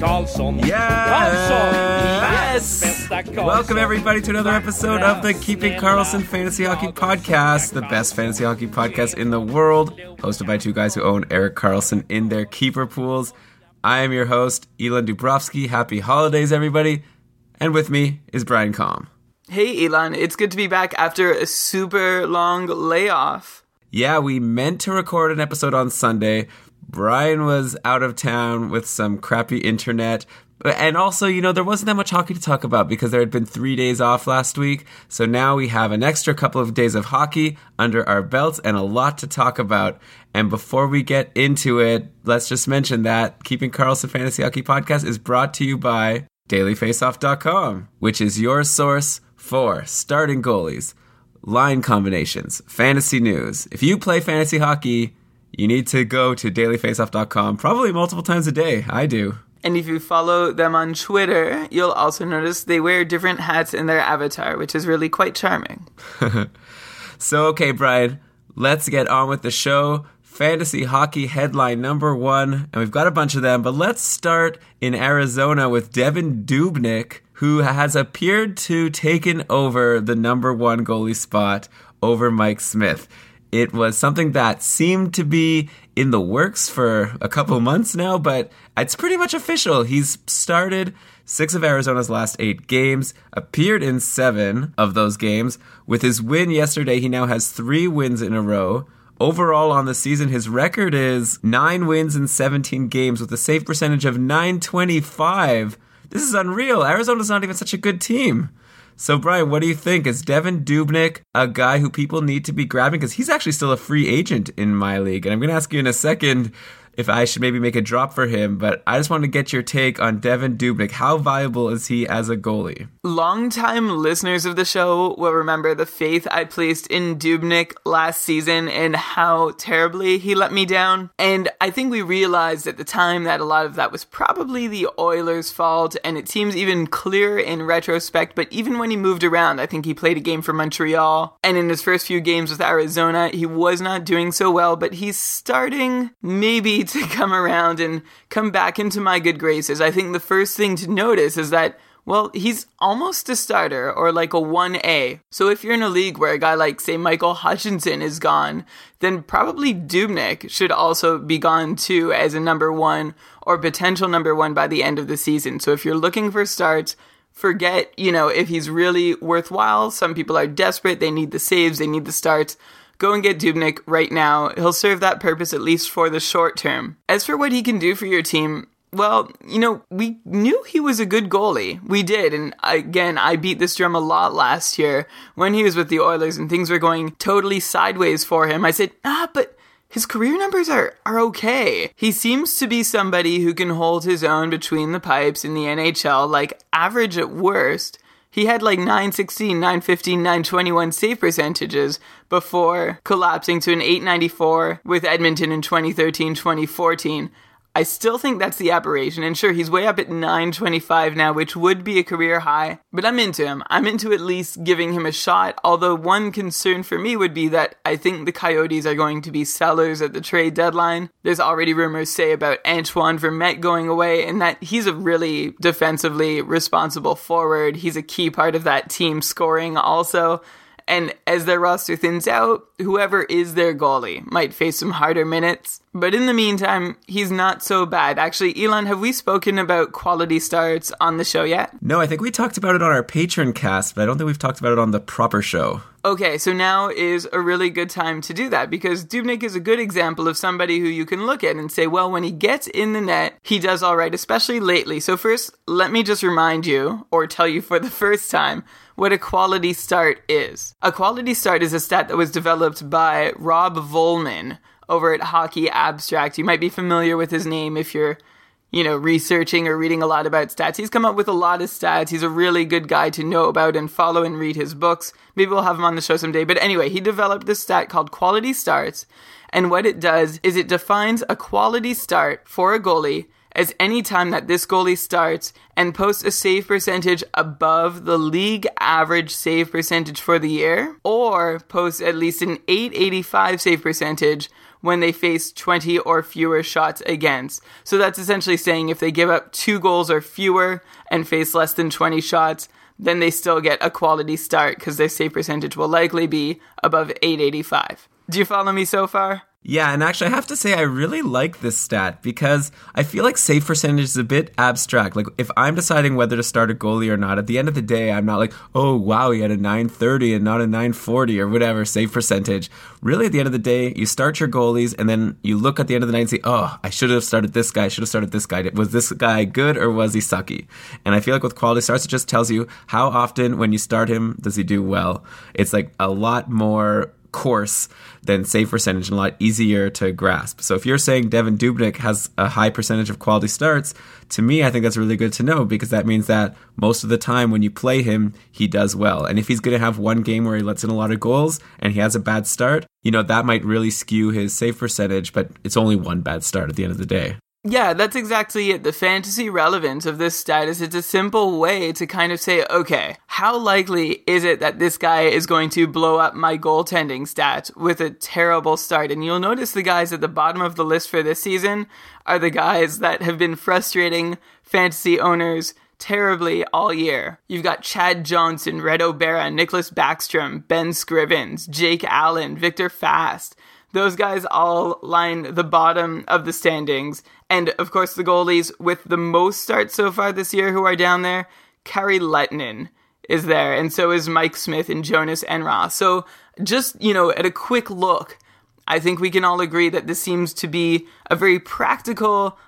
Karlsson, Yes! Karlsson, världens bästa Welcome everybody to another episode of the Keeping Karlsson Fantasy Hockey Podcast, the best fantasy hockey podcast in the world, hosted by two guys who own Erik Karlsson in their keeper pools. I am your host, Elon Dubrovsky. Happy holidays, everybody. And with me is Brian Com. Hey Elon, it's good to be back after a super long layoff. Yeah, we meant to record an episode on Sunday. Brian was out of town with some crappy internet. And also, you know, there wasn't that much hockey to talk about because there had been three days off last week. So now we have an extra couple of days of hockey under our belts and a lot to talk about. And before we get into it, let's just mention that Keeping Karlsson Fantasy Hockey Podcast is brought to you by dailyfaceoff.com, which is your source for starting goalies, line combinations, fantasy news. If you play fantasy hockey, you need to go to dailyfaceoff.com probably multiple times a day. I do. And if you follow them on Twitter, you'll also notice they wear different hats in their avatar, which is really quite charming. So, okay, Brian, let's get on with the show. Fantasy hockey headline number one, and we've got a bunch of them, but let's start in Arizona with Devan Dubnyk, who has appeared to taken over the number one goalie spot over Mike Smith. It was something that seemed to be in the works for a couple months now, but it's pretty much official. He's started six of Arizona's last eight games, appeared in seven of those games. With his win yesterday, he now has three wins in a row. Overall on the season, his record is nine wins in 17 games with a save percentage of 925. This is unreal. Arizona's not even such a good team. So, Brian, what do you think? Is Devan Dubnyk a guy who people need to be grabbing? Because he's actually still a free agent in my league. And I'm going to ask you in a second if I should maybe make a drop for him, but I just want to get your take on Devan Dubnyk. How viable is he as a goalie? Longtime listeners of the show will remember the faith I placed in Dubnyk last season and how terribly he let me down. And I think we realized at the time that a lot of that was probably the Oilers' fault, and it seems even clearer in retrospect. But even when he moved around, I think he played a game for Montreal, and in his first few games with Arizona, he was not doing so well, but he's starting maybe to come around and come back into my good graces. I think the first thing to notice is that well, he's almost a starter or like a 1A. So if you're in a league where a guy like, say, Michael Hutchinson is gone, then probably Dubnyk should also be gone too as a number one or potential number one by the end of the season. So if you're looking for starts, forget, you know, if he's really worthwhile. Some people are desperate. They need the saves. They need the starts. Go and get Dubnyk right now. He'll serve that purpose at least for the short term. As for what he can do for your team, well, you know, we knew he was a good goalie. We did. And again, I beat this drum a lot last year when he was with the Oilers and things were going totally sideways for him. I said, ah, but his career numbers are, are okay. He seems to be somebody who can hold his own between the pipes in the NHL, like average at worst. He had like 916, 915, 921 save percentages before collapsing to an 894 with Edmonton in 2013 2014. I still think that's the aberration. And sure, he's way up at 925 now, which would be a career high, but I'm into him. I'm into at least giving him a shot. Although one concern for me would be that I think the Coyotes are going to be sellers at the trade deadline. There's already rumors say about Antoine Vermette going away and that he's a really defensively responsible forward. He's a key part of that team scoring also. And as their roster thins out, whoever is their goalie might face some harder minutes. But in the meantime, he's not so bad. Actually, Elon, have we spoken about quality starts on the show yet? No, I think we talked about it on our patron cast, but I don't think we've talked about it on the proper show. Okay, so now is a really good time to do that because Dubnyk is a good example of somebody who you can look at and say, well, when he gets in the net, he does all right, especially lately. So, first, let me just remind you, or tell you for the first time, what a quality start is. A quality start is a stat that was developed by Rob Vollman over at Hockey Abstract. You might be familiar with his name if you're, you know, researching or reading a lot about stats. He's come up with a lot of stats. He's a really good guy to know about and follow and read his books. Maybe we'll have him on the show someday. But anyway, he developed this stat called quality starts. And what it does is it defines a quality start for a goalie as any time that this goalie starts and posts a save percentage above the league average save percentage for the year, or posts at least an 885 save percentage when they face 20 or fewer shots against. So that's essentially saying if they give up two goals or fewer and face less than 20 shots, then they still get a quality start because their save percentage will likely be above 885. Do you follow me so far? Yeah, and actually, I have to say, I really like this stat because I feel like save percentage is a bit abstract. Like, if I'm deciding whether to start a goalie or not, at the end of the day, I'm not like, oh, wow, he had a 930 and not a 940 or whatever save percentage. Really, at the end of the day, you start your goalies and then you look at the end of the night and say, oh, I should have started this guy, I should have started this guy. Was this guy good or was he sucky? And I feel like with quality starts, it just tells you how often when you start him does he do well. It's like a lot more course than save percentage and a lot easier to grasp. So if you're saying Devan Dubnyk has a high percentage of quality starts, to me, I think that's really good to know because that means that most of the time when you play him, he does well. And if he's going to have one game where he lets in a lot of goals and he has a bad start, you know, that might really skew his save percentage, but it's only one bad start at the end of the day. Yeah, that's exactly it. The fantasy relevance of this stat is it's a simple way to kind of say, okay, how likely is it that this guy is going to blow up my goaltending stats with a terrible start? And you'll notice the guys at the bottom of the list for this season are the guys that have been frustrating fantasy owners terribly all year. You've got Chad Johnson, Reto Berra, Niklas Backstrom, Ben Scrivens, Jake Allen, Viktor Fasth. Those guys all line the bottom of the standings. And of course, the goalies with the most starts so far this year who are down there, Kari Lehtonen is there, and so is Mike Smith and Jhonas Enroth. So just, you know, at a quick look, I think we can all agree that this seems to be a very practical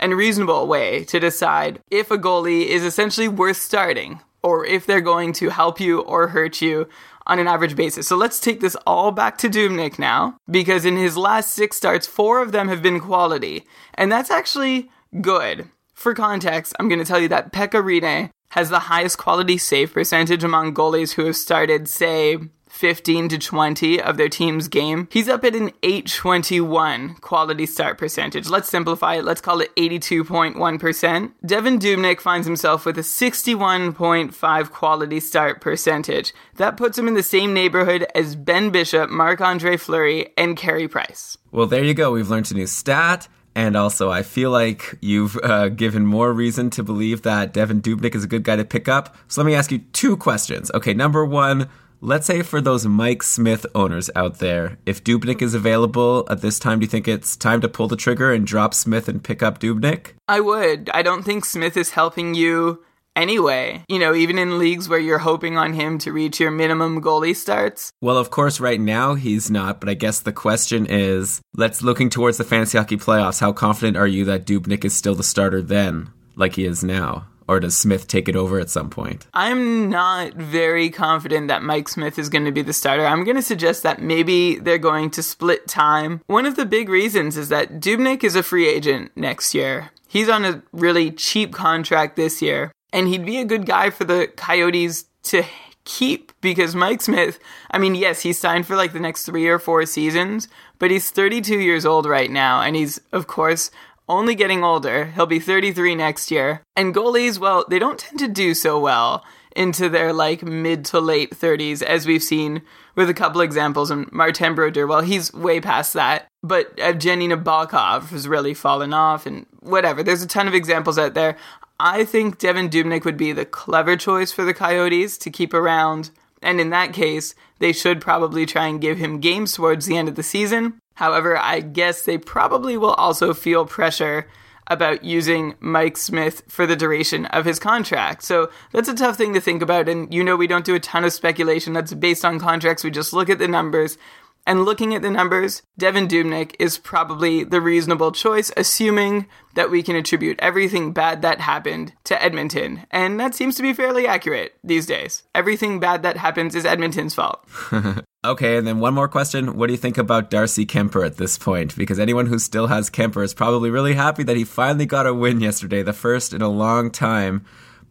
and reasonable way to decide if a goalie is essentially worth starting or if they're going to help you or hurt you on an average basis. So let's take this all back to Dubnyk now, because in his last six starts, four of them have been quality. And that's actually good. For context, I'm going to tell you that Pekka has the highest quality save percentage among goalies who have started, say, 15 to 20 of their team's game. He's up at an 821 quality start percentage. Let's simplify it. Let's call it 82.1%. Devan Dubnyk finds himself with a 61.5 quality start percentage. That puts him in the same neighborhood as Ben Bishop, Marc Andre Fleury, and Carey Price. Well, there you go. We've learned a new stat. And also, I feel like you've uh, given more reason to believe that Devan Dubnyk is a good guy to pick up. So let me ask you two questions. Okay, number one, Let's say for those Mike Smith owners out there, if Dubnyk is available at this time, do you think it's time to pull the trigger and drop Smith and pick up Dubnyk? I would. I don't think Smith is helping you anyway. You know, even in leagues where you're hoping on him to reach your minimum goalie starts. Well, of course, right now he's not, but I guess the question is let's looking towards the fantasy hockey playoffs. How confident are you that Dubnyk is still the starter then, like he is now? Or does Smith take it over at some point? I'm not very confident that Mike Smith is going to be the starter. I'm going to suggest that maybe they're going to split time. One of the big reasons is that Dubnyk is a free agent next year. He's on a really cheap contract this year, and he'd be a good guy for the Coyotes to keep because Mike Smith, I mean, yes, he's signed for like the next three or four seasons, but he's 32 years old right now, and he's, of course, only getting older. He'll be 33 next year. And goalies, well, they don't tend to do so well into their like mid to late 30s, as we've seen with a couple examples. And Martin Brodeur, well, he's way past that. But Evgeny Nabokov has really fallen off, and whatever. There's a ton of examples out there. I think Devan Dubnyk would be the clever choice for the Coyotes to keep around. And in that case, they should probably try and give him games towards the end of the season. However, I guess they probably will also feel pressure about using Mike Smith for the duration of his contract. So that's a tough thing to think about. And you know, we don't do a ton of speculation that's based on contracts. We just look at the numbers. And looking at the numbers, Devan Dubnyk is probably the reasonable choice, assuming that we can attribute everything bad that happened to Edmonton. And that seems to be fairly accurate these days. Everything bad that happens is Edmonton's fault. okay, and then one more question. What do you think about Darcy Kuemper at this point? Because anyone who still has Kuemper is probably really happy that he finally got a win yesterday, the first in a long time.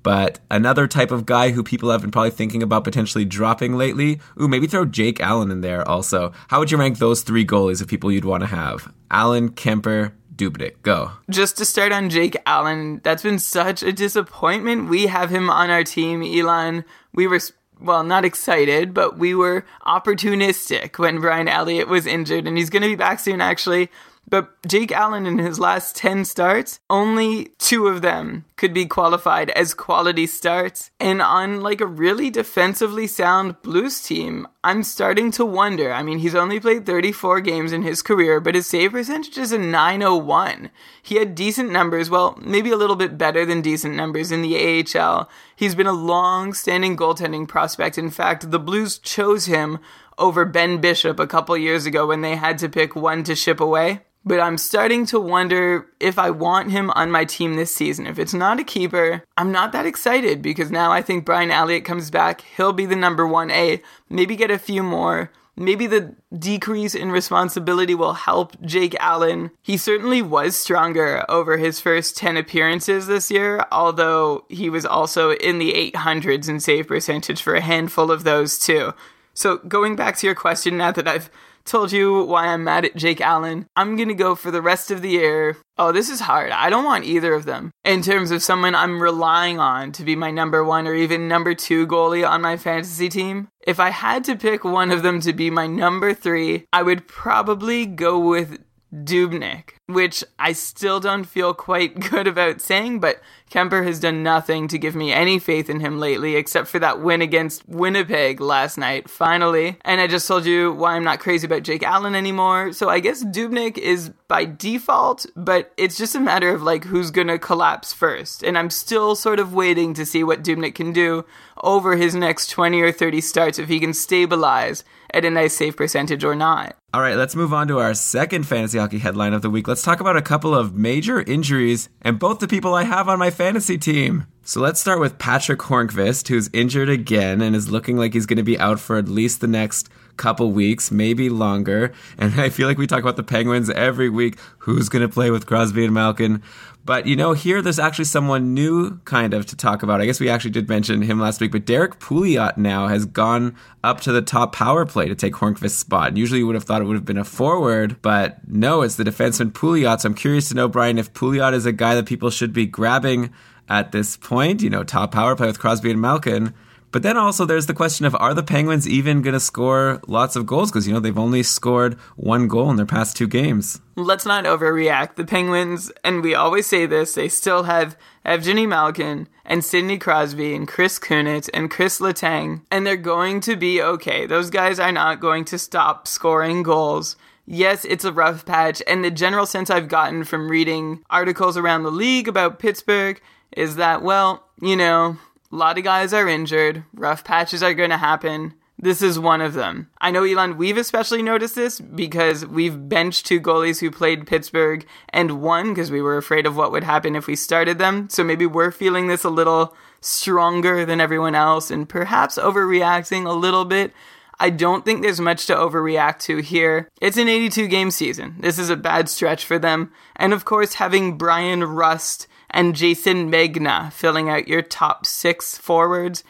But another type of guy who people have been probably thinking about potentially dropping lately, ooh, maybe throw Jake Allen in there also. How would you rank those three goalies of people you'd want to have? Allen, Kuemper, Dubnyk. Go. Just to start on Jake Allen, that's been such a disappointment. We have him on our team, Elon. We were well, not excited, but we were opportunistic when Brian Elliott was injured, and he's going to be back soon, actually. But Jake Allen, in his last 10 starts, only two of them could be qualified as quality starts. And on like a really defensively sound Blues team, I'm starting to wonder. I mean, he's only played 34 games in his career, but his save percentage is a 901. He had decent numbers, well, maybe a little bit better than decent numbers in the AHL. He's been a long standing goaltending prospect. In fact, the Blues chose him over Ben Bishop a couple years ago when they had to pick one to ship away but I'm starting to wonder if I want him on my team this season. If it's not a keeper, I'm not that excited because now I think Brian Elliott comes back. He'll be the number one A, maybe get a few more. Maybe the decrease in responsibility will help Jake Allen. He certainly was stronger over his first 10 appearances this year, although he was also in the 800s in save percentage for a handful of those too. So, going back to your question now that I've told you why I'm mad at Jake Allen. I'm going to go for the rest of the year. Oh, this is hard. I don't want either of them in terms of someone I'm relying on to be my number one or even number two goalie on my fantasy team. If I had to pick one of them to be my number three, I would probably go with Dubnyk, which I still don't feel quite good about saying, but Kuemper has done nothing to give me any faith in him lately, except for that win against Winnipeg last night, finally. And I just told you why I'm not crazy about Jake Allen anymore, so I guess Dubnyk is by default, but it's just a matter of like who's gonna collapse first. And I'm still sort of waiting to see what Dubnyk can do over his next 20 or 30 starts if he can stabilize at a nice save percentage or not. All right, let's move on to our second fantasy hockey headline of the week. Let's talk about a couple of major injuries and both the people I have on my fantasy team. So let's start with Patrick Hornqvist, who's injured again and is looking like he's going to be out for at least the next couple weeks, maybe longer. And I feel like we talk about the Penguins every week. Who's going to play with Crosby and Malkin? But you know, here there's actually someone new kind of to talk about. I guess we actually did mention him last week, but Derrick Pouliot now has gone up to the top power play to take Hornqvist's spot. And usually you would have thought it would have been a forward, but no, it's the defenseman Pouliot. So I'm curious to know, Brian, if Pouliot is a guy that people should be grabbing at this point, you know, top power play with Crosby and Malkin. But then also there's the question of are the Penguins even going to score lots of goals? Because, you know, they've only scored one goal in their past two games. Let's not overreact. The Penguins, and we always say this, they still have Evgeny Malkin and Sidney Crosby and Chris Kunitz and Kris Letang, and they're going to be okay. Those guys are not going to stop scoring goals yes, it's a rough patch. And the general sense I've gotten from reading articles around the league about Pittsburgh is that, well, you know, a lot of guys are injured. Rough patches are going to happen. This is one of them. I know, Elon, we've especially noticed this because we've benched two goalies who played Pittsburgh and won because we were afraid of what would happen if we started them. So maybe we're feeling this a little stronger than everyone else and perhaps overreacting a little bit. I don't think there's much to overreact to here. It's an 82 game season. This is a bad stretch for them. And of course, having Bryan Rust and Jayson Megna filling out your top six forwards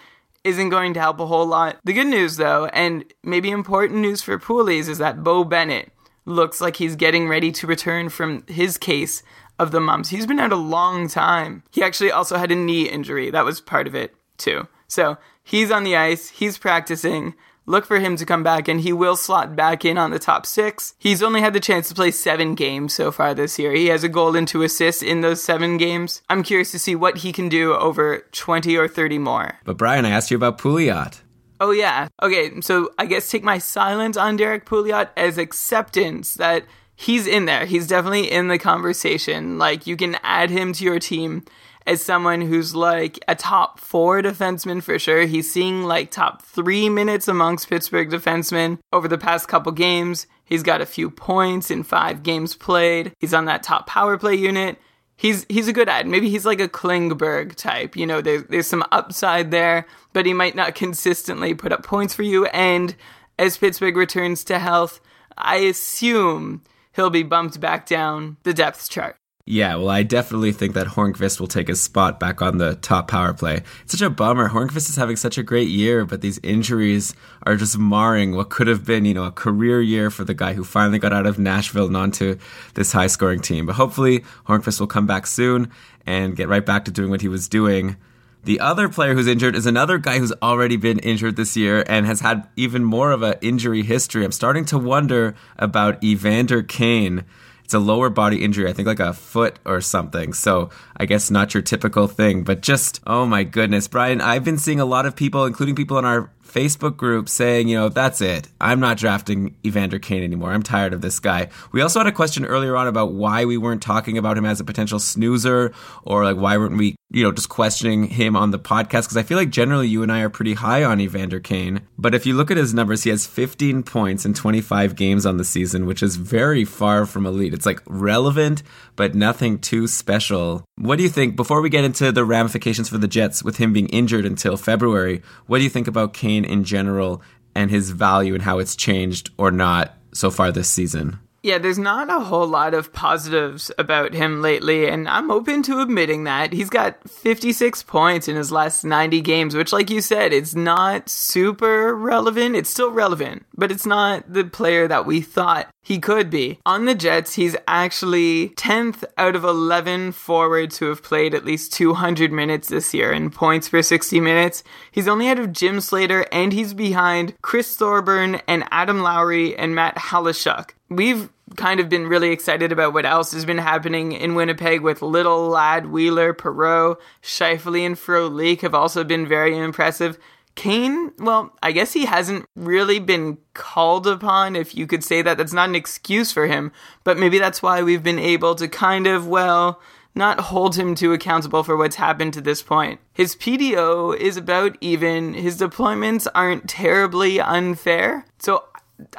isn't going to help a whole lot. The good news, though, and maybe important news for Poolies, is that Beau Bennett looks like he's getting ready to return from his case of the mumps. He's been out a long time. He actually also had a knee injury. That was part of it, too. So he's on the ice, he's practicing. Look for him to come back, and he will slot back in on the top six. He's only had the chance to play seven games so far this year. He has a goal and two assists in those seven games. I'm curious to see what he can do over 20 or 30 more. But Brian, I asked you about Pouliot. Oh yeah. Okay, so I guess take my silence on Derrick Pouliot as acceptance that he's in there. He's definitely in the conversation. Like you can add him to your team as someone who's like a top four defenseman for sure. He's seeing like top three minutes amongst Pittsburgh defensemen over the past couple games. He's got a few points in five games played. He's on that top power play unit. He's he's a good ad. Maybe he's like a Klingberg type. You know, there's there's some upside there, but he might not consistently put up points for you. And as Pittsburgh returns to health, I assume he'll be bumped back down the depth chart. Yeah, well, I definitely think that Hornqvist will take his spot back on the top power play. It's such a bummer. Hornqvist is having such a great year, but these injuries are just marring what could have been, you know, a career year for the guy who finally got out of Nashville and onto this high scoring team. But hopefully, Hornqvist will come back soon and get right back to doing what he was doing. The other player who's injured is another guy who's already been injured this year and has had even more of an injury history. I'm starting to wonder about Evander Kane it's a lower body injury, I think like a foot or something. So I guess not your typical thing, but just, oh my goodness, Brian, I've been seeing a lot of people, including people in our Facebook group saying, you know, that's it. I'm not drafting Evander Kane anymore. I'm tired of this guy. We also had a question earlier on about why we weren't talking about him as a potential snoozer or like why weren't we, you know, just questioning him on the podcast because I feel like generally you and I are pretty high on Evander Kane. But if you look at his numbers, he has 15 points in 25 games on the season, which is very far from elite. It's like relevant, but nothing too special. What do you think before we get into the ramifications for the Jets with him being injured until February? What do you think about Kane in general and his value and how it's changed or not so far this season? Yeah, there's not a whole lot of positives about him lately, and I'm open to admitting that. He's got 56 points in his last 90 games, which, like you said, it's not super relevant. It's still relevant, but it's not the player that we thought he could be. On the Jets, he's actually 10th out of 11 forwards who have played at least 200 minutes this year in points per 60 minutes. He's only out of Jim Slater, and he's behind Chris Thorburn and Adam Lowry and Matt Halischuk. We've kind of been really excited about what else has been happening in Winnipeg with Little, Ladd, Wheeler, Perreault, Scheifele, and Frolik have also been very impressive. Kane, well, I guess he hasn't really been called upon, if you could say that. That's not an excuse for him, but maybe that's why we've been able to kind of, well, not hold him too accountable for what's happened to this point. His PDO is about even, his deployments aren't terribly unfair, so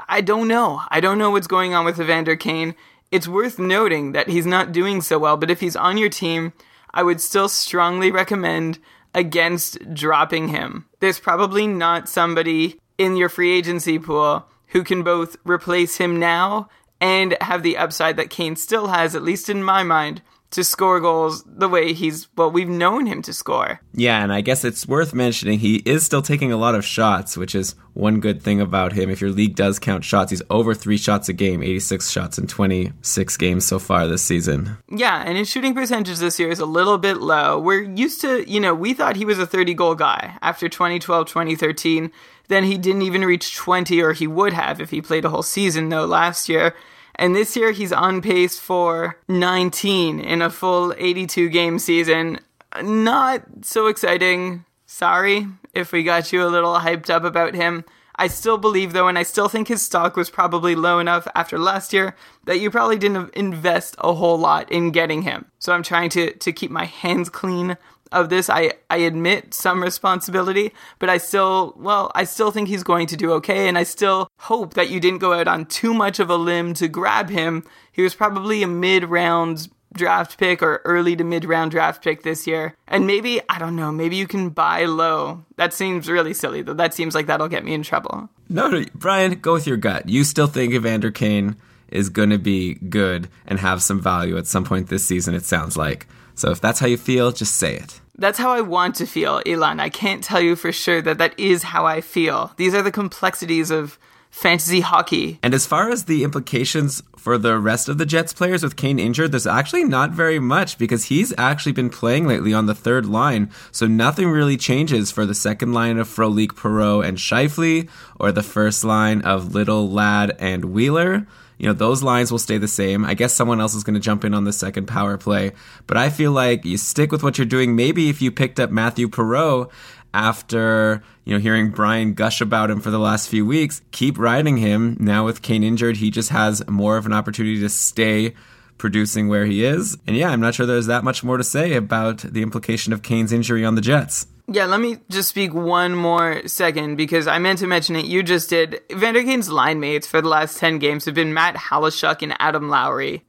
I don't know. I don't know what's going on with Evander Kane. It's worth noting that he's not doing so well, but if he's on your team, I would still strongly recommend against dropping him. There's probably not somebody in your free agency pool who can both replace him now and have the upside that Kane still has, at least in my mind, to score goals the way he's well we've known him to score. Yeah, and I guess it's worth mentioning he is still taking a lot of shots, which is one good thing about him. If your league does count shots, he's over 3 shots a game, 86 shots in 26 games so far this season. Yeah, and his shooting percentage this year is a little bit low. We're used to, you know, we thought he was a 30 goal guy after 2012, 2013. Then he didn't even reach 20 or he would have if he played a whole season though last year. And this year he's on pace for 19 in a full 82 game season. Not so exciting. Sorry if we got you a little hyped up about him. I still believe though, and I still think his stock was probably low enough after last year that you probably didn't invest a whole lot in getting him. So I'm trying to to keep my hands clean of this. I, I admit some responsibility, but I still, well, I still think he's going to do okay. And I still hope that you didn't go out on too much of a limb to grab him. He was probably a mid round draft pick or early to mid round draft pick this year. And maybe, I don't know, maybe you can buy low. That seems really silly, though. That seems like that'll get me in trouble. No, no Brian, go with your gut. You still think Evander Kane is going to be good and have some value at some point this season, it sounds like. So if that's how you feel, just say it. That's how I want to feel, Elon. I can't tell you for sure that that is how I feel. These are the complexities of fantasy hockey. And as far as the implications for the rest of the Jets players with Kane injured, there's actually not very much because he's actually been playing lately on the third line. So nothing really changes for the second line of Frolik, Perreault, and Scheifele, or the first line of Little, Ladd, and Wheeler. You know, those lines will stay the same. I guess someone else is going to jump in on the second power play. But I feel like you stick with what you're doing. Maybe if you picked up Mathieu Perreault after you know hearing Brian gush about him for the last few weeks, keep riding him. Now with Kane injured, he just has more of an opportunity to stay producing where he is. And yeah, I'm not sure there's that much more to say about the implication of Kane's injury on the Jets. Yeah, let me just speak one more second because I meant to mention it. You just did. Vander Kane's line mates for the last 10 games have been Matt Halischuk and Adam Lowry.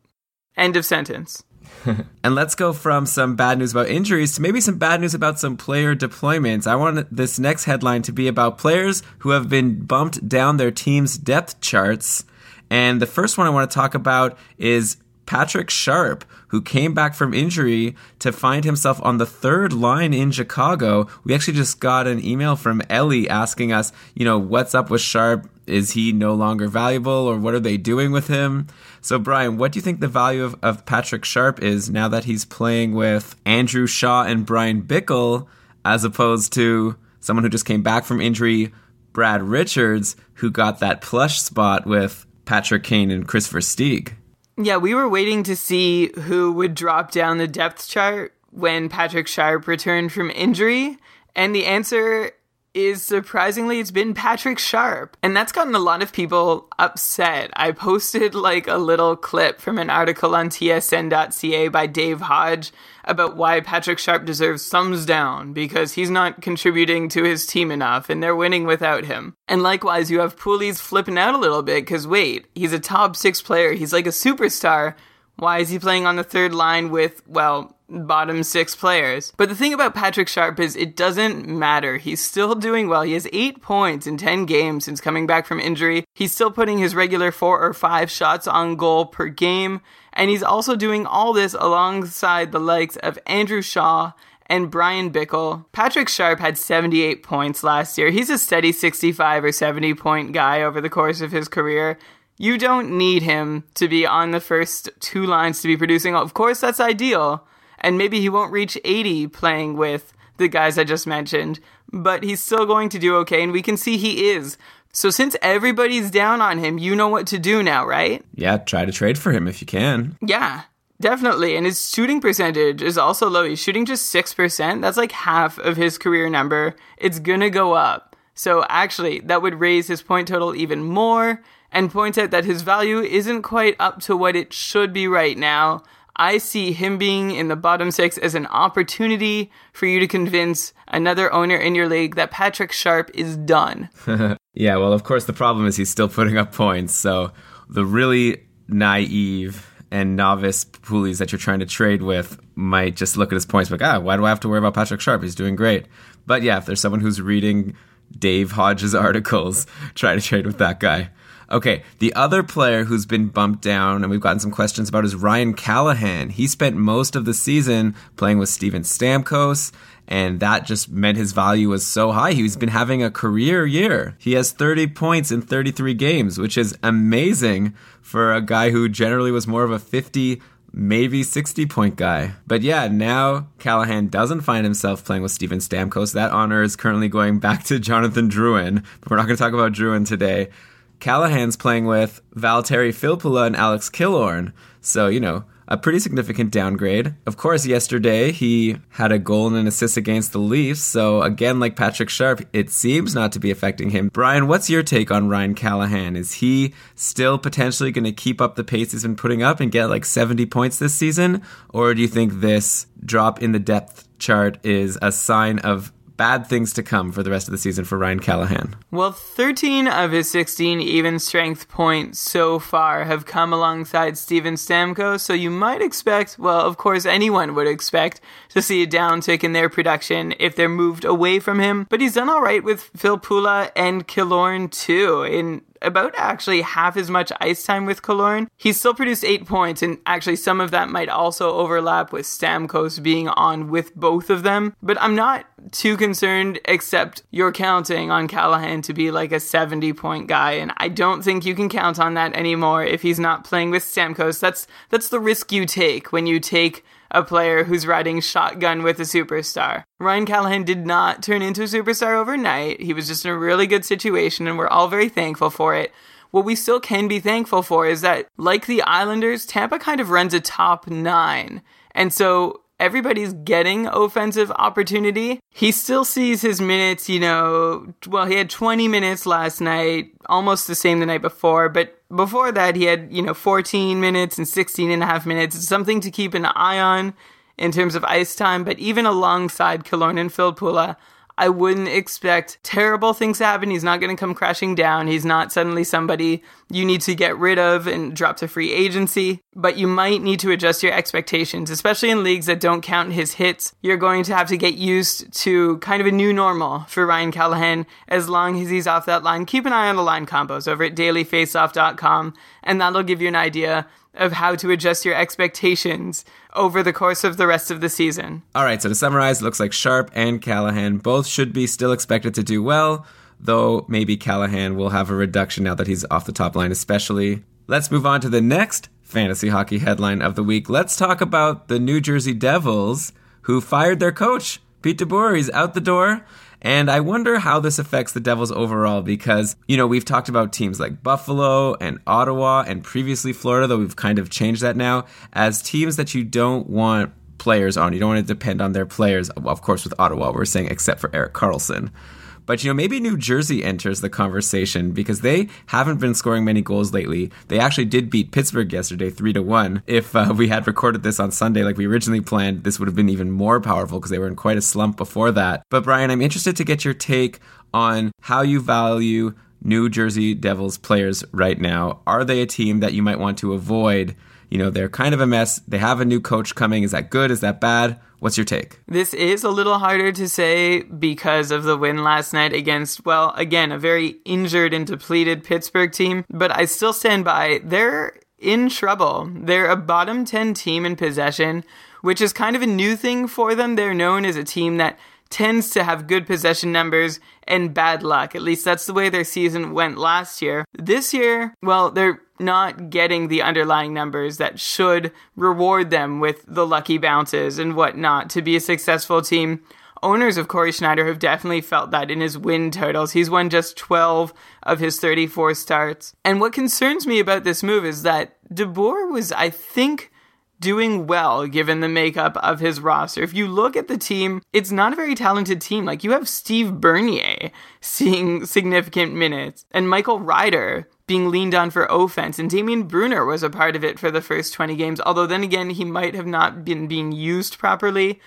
End of sentence. and let's go from some bad news about injuries to maybe some bad news about some player deployments. I want this next headline to be about players who have been bumped down their team's depth charts. And the first one I want to talk about is Patrick Sharp, who came back from injury to find himself on the third line in Chicago. We actually just got an email from Ellie asking us, you know, what's up with Sharp? Is he no longer valuable or what are they doing with him? So, Brian, what do you think the value of, of Patrick Sharp is now that he's playing with Andrew Shaw and Bryan Bickell as opposed to someone who just came back from injury, Brad Richards, who got that plush spot with Patrick Kane and Christopher Versteeg? Yeah, we were waiting to see who would drop down the depth chart when Patrick Sharp returned from injury. And the answer is surprisingly it's been Patrick Sharp. And that's gotten a lot of people upset. I posted like a little clip from an article on tsn.ca by Dave Hodge about why Patrick Sharp deserves thumbs down because he's not contributing to his team enough and they're winning without him. And likewise, you have Pooley's flipping out a little bit because wait, he's a top six player, he's like a superstar. Why is he playing on the third line with, well, bottom six players. But the thing about Patrick Sharp is it doesn't matter. He's still doing well. He has eight points in 10 games since coming back from injury. He's still putting his regular four or five shots on goal per game. And he's also doing all this alongside the likes of Andrew Shaw and Bryan Bickell. Patrick Sharp had 78 points last year. He's a steady 65 or 70 point guy over the course of his career. You don't need him to be on the first two lines to be producing. Of course, that's ideal and maybe he won't reach 80 playing with the guys I just mentioned, but he's still going to do okay, and we can see he is. So since everybody's down on him, you know what to do now, right? Yeah, try to trade for him if you can. Yeah, definitely. And his shooting percentage is also low. He's shooting just 6%. That's like half of his career number. It's gonna go up. So actually, that would raise his point total even more and point out that his value isn't quite up to what it should be right now. I see him being in the bottom six as an opportunity for you to convince another owner in your league that Patrick Sharp is done. yeah, well, of course, the problem is he's still putting up points. So the really naive and novice poolies that you're trying to trade with might just look at his points like, ah, why do I have to worry about Patrick Sharp? He's doing great. But yeah, if there's someone who's reading Dave Hodge's articles, try to trade with that guy. Okay, the other player who's been bumped down, and we've gotten some questions about, is Ryan Callahan. He spent most of the season playing with Steven Stamkos, and that just meant his value was so high. He's been having a career year. He has 30 points in 33 games, which is amazing for a guy who generally was more of a 50 maybe 60 point guy. But yeah, now Callahan doesn't find himself playing with Steven Stamkos. That honor is currently going back to Jonathan Drouin, but we're not going to talk about Drouin today. Callahan's playing with Valtteri Filppula and Alex Killorn. So, you know, a pretty significant downgrade. Of course, yesterday he had a goal and an assist against the Leafs. So, again, like Patrick Sharp, it seems not to be affecting him. Brian, what's your take on Ryan Callahan? Is he still potentially going to keep up the pace he's been putting up and get like 70 points this season? Or do you think this drop in the depth chart is a sign of bad things to come for the rest of the season for Ryan Callahan. Well, 13 of his 16 even strength points so far have come alongside Steven Stamkos, so you might expect, well, of course, anyone would expect to see a downtick in their production if they're moved away from him. But he's done all right with Filppula and Killorn too. In about actually half as much ice time with Killorn. He still produced eight points, and actually some of that might also overlap with Stamkos being on with both of them. But I'm not too concerned, except you're counting on Callahan to be like a 70 point guy. And I don't think you can count on that anymore if he's not playing with Stamkos. That's, that's the risk you take when you take a player who's riding shotgun with a superstar. Ryan Callahan did not turn into a superstar overnight. He was just in a really good situation, and we're all very thankful for it. What we still can be thankful for is that, like the Islanders, Tampa kind of runs a top nine. And so everybody's getting offensive opportunity. He still sees his minutes, you know, well, he had 20 minutes last night, almost the same the night before, but before that he had, you know, 14 minutes and 16 and a half minutes. It's something to keep an eye on in terms of ice time, but even alongside Killorn and Filppula, I wouldn't expect terrible things to happen. He's not going to come crashing down. He's not suddenly somebody you need to get rid of and drop to free agency. But you might need to adjust your expectations, especially in leagues that don't count his hits. You're going to have to get used to kind of a new normal for Ryan Callahan as long as he's off that line. Keep an eye on the line combos over at dailyfaceoff.com, and that'll give you an idea of how to adjust your expectations over the course of the rest of the season. All right, so to summarize, it looks like Sharp and Callahan both should be still expected to do well, though maybe Callahan will have a reduction now that he's off the top line, especially. Let's move on to the next fantasy hockey headline of the week. Let's talk about the New Jersey Devils, who fired their coach, Pete DeBoer. He's out the door. And I wonder how this affects the Devils overall because, you know, we've talked about teams like Buffalo and Ottawa and previously Florida, though we've kind of changed that now, as teams that you don't want players on. You don't want to depend on their players. Of course, with Ottawa, we're saying except for Erik Karlsson. But you know, maybe New Jersey enters the conversation because they haven't been scoring many goals lately. They actually did beat Pittsburgh yesterday, three to one. If uh, we had recorded this on Sunday like we originally planned, this would have been even more powerful because they were in quite a slump before that. But Brian, I'm interested to get your take on how you value New Jersey Devils players right now. Are they a team that you might want to avoid? You know, they're kind of a mess. They have a new coach coming. Is that good? Is that bad? What's your take? This is a little harder to say because of the win last night against, well, again, a very injured and depleted Pittsburgh team, but I still stand by they're in trouble. They're a bottom 10 team in possession, which is kind of a new thing for them. They're known as a team that tends to have good possession numbers and bad luck. At least that's the way their season went last year. This year, well, they're not getting the underlying numbers that should reward them with the lucky bounces and whatnot to be a successful team. Owners of Cory Schneider have definitely felt that in his win totals. He's won just 12 of his 34 starts. And what concerns me about this move is that DeBoer was, I think, doing well given the makeup of his roster. If you look at the team, it's not a very talented team. Like you have Steve Bernier seeing significant minutes and Michael Ryder being leaned on for offense and Damien Brunner was a part of it for the first 20 games. Although then again, he might have not been being used properly.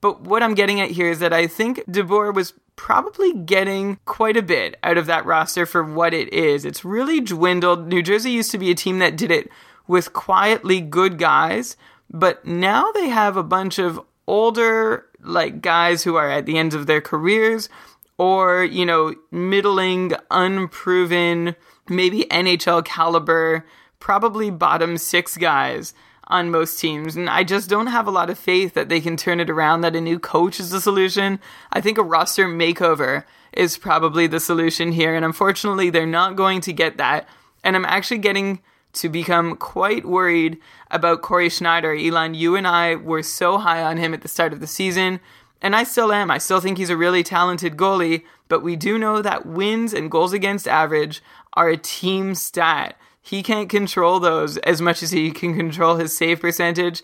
But what I'm getting at here is that I think DeBoer was probably getting quite a bit out of that roster for what it is. It's really dwindled. New Jersey used to be a team that did it with quietly good guys, but now they have a bunch of older like guys who are at the ends of their careers or, you know, middling, unproven, maybe NHL caliber, probably bottom 6 guys on most teams. And I just don't have a lot of faith that they can turn it around, that a new coach is the solution. I think a roster makeover is probably the solution here. And unfortunately, they're not going to get that. And I'm actually getting to become quite worried about Cory Schneider. Elon, you and I were so high on him at the start of the season, and I still am. I still think he's a really talented goalie, but we do know that wins and goals against average are a team stat. He can't control those as much as he can control his save percentage.